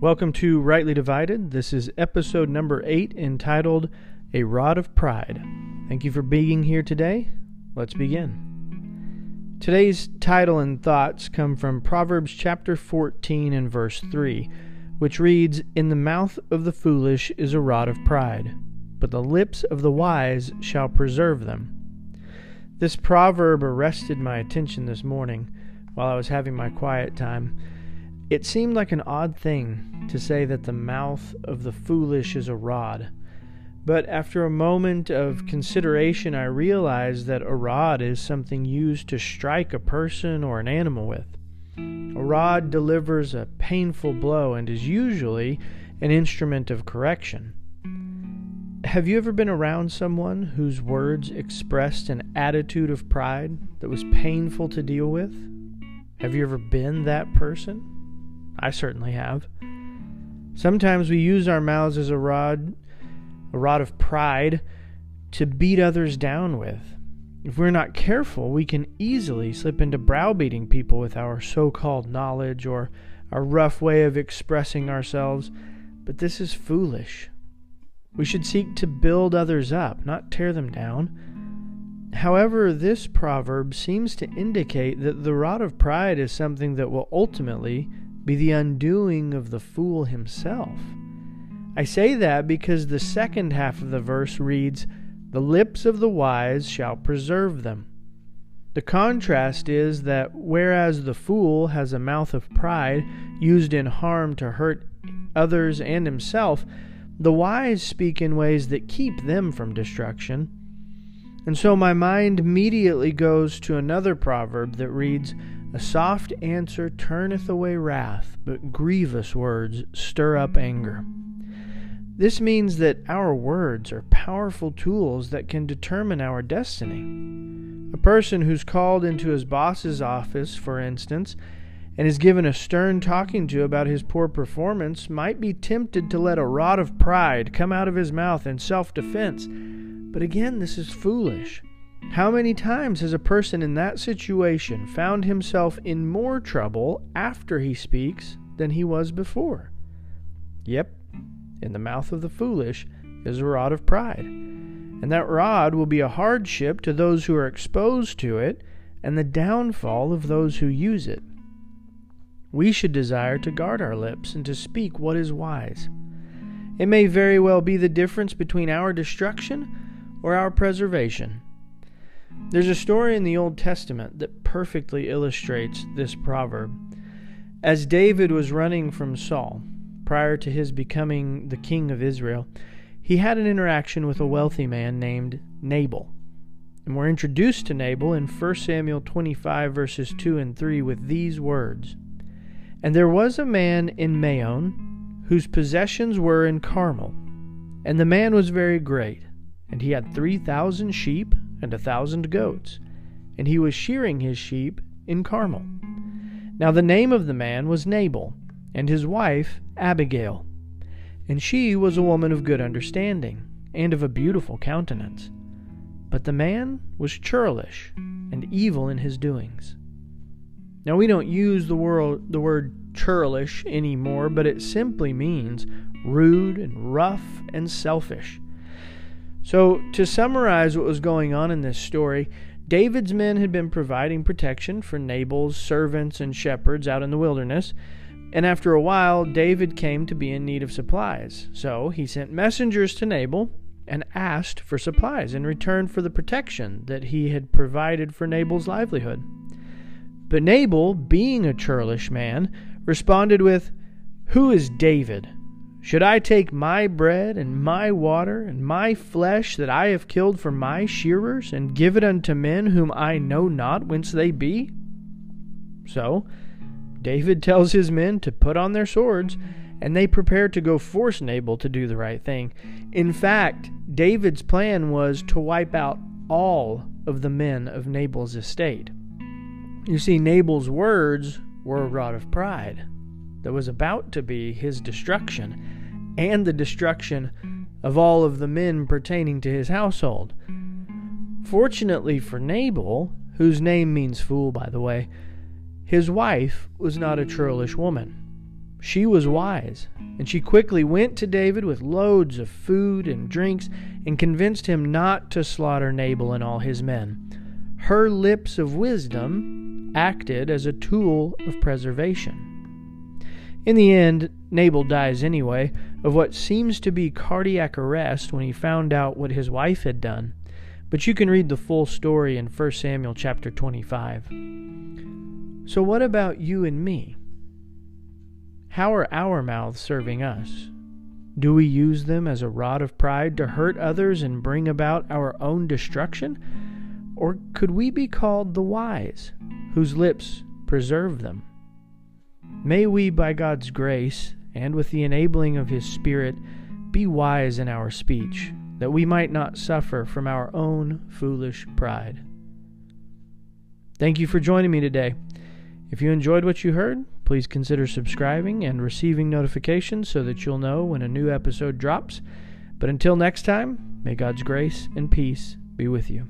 Welcome to Rightly Divided. This is episode number eight entitled A Rod of Pride. Thank you for being here today. Let's begin. Today's title and thoughts come from Proverbs chapter 14 and verse 3, which reads In the mouth of the foolish is a rod of pride, but the lips of the wise shall preserve them. This proverb arrested my attention this morning while I was having my quiet time. It seemed like an odd thing to say that the mouth of the foolish is a rod. But after a moment of consideration, I realized that a rod is something used to strike a person or an animal with. A rod delivers a painful blow and is usually an instrument of correction. Have you ever been around someone whose words expressed an attitude of pride that was painful to deal with? Have you ever been that person? I certainly have. Sometimes we use our mouths as a rod, a rod of pride, to beat others down with. If we're not careful, we can easily slip into browbeating people with our so called knowledge or our rough way of expressing ourselves, but this is foolish. We should seek to build others up, not tear them down. However, this proverb seems to indicate that the rod of pride is something that will ultimately be the undoing of the fool himself. I say that because the second half of the verse reads, The lips of the wise shall preserve them. The contrast is that whereas the fool has a mouth of pride used in harm to hurt others and himself, the wise speak in ways that keep them from destruction. And so my mind immediately goes to another proverb that reads, a soft answer turneth away wrath, but grievous words stir up anger. This means that our words are powerful tools that can determine our destiny. A person who's called into his boss's office, for instance, and is given a stern talking to about his poor performance might be tempted to let a rod of pride come out of his mouth in self defense. But again, this is foolish. How many times has a person in that situation found himself in more trouble after he speaks than he was before? Yep, in the mouth of the foolish is a rod of pride. And that rod will be a hardship to those who are exposed to it and the downfall of those who use it. We should desire to guard our lips and to speak what is wise. It may very well be the difference between our destruction or our preservation. There's a story in the Old Testament that perfectly illustrates this proverb. As David was running from Saul, prior to his becoming the king of Israel, he had an interaction with a wealthy man named Nabal. And we're introduced to Nabal in 1 Samuel 25, verses 2 and 3, with these words And there was a man in Maon whose possessions were in Carmel, and the man was very great, and he had 3,000 sheep and a thousand goats, and he was shearing his sheep in Carmel. Now the name of the man was Nabal, and his wife Abigail. And she was a woman of good understanding, and of a beautiful countenance. But the man was churlish, and evil in his doings. Now we don't use the word, the word churlish anymore, but it simply means rude and rough and selfish. So, to summarize what was going on in this story, David's men had been providing protection for Nabal's servants and shepherds out in the wilderness, and after a while, David came to be in need of supplies. So he sent messengers to Nabal and asked for supplies in return for the protection that he had provided for Nabal's livelihood. But Nabal, being a churlish man, responded with, Who is David? Should I take my bread and my water and my flesh that I have killed for my shearers, and give it unto men whom I know not whence they be? So David tells his men to put on their swords, and they prepare to go force Nabal to do the right thing. In fact, David's plan was to wipe out all of the men of Nabal's estate. You see, Nabal's words were a rod of pride that was about to be his destruction and the destruction of all of the men pertaining to his household. Fortunately for Nabal, whose name means fool, by the way, his wife was not a churlish woman. She was wise, and she quickly went to David with loads of food and drinks and convinced him not to slaughter Nabal and all his men. Her lips of wisdom acted as a tool of preservation. In the end, Nabal dies anyway, of what seems to be cardiac arrest when he found out what his wife had done. But you can read the full story in 1 Samuel chapter 25. So, what about you and me? How are our mouths serving us? Do we use them as a rod of pride to hurt others and bring about our own destruction? Or could we be called the wise, whose lips preserve them? May we, by God's grace and with the enabling of His Spirit, be wise in our speech, that we might not suffer from our own foolish pride. Thank you for joining me today. If you enjoyed what you heard, please consider subscribing and receiving notifications so that you'll know when a new episode drops. But until next time, may God's grace and peace be with you.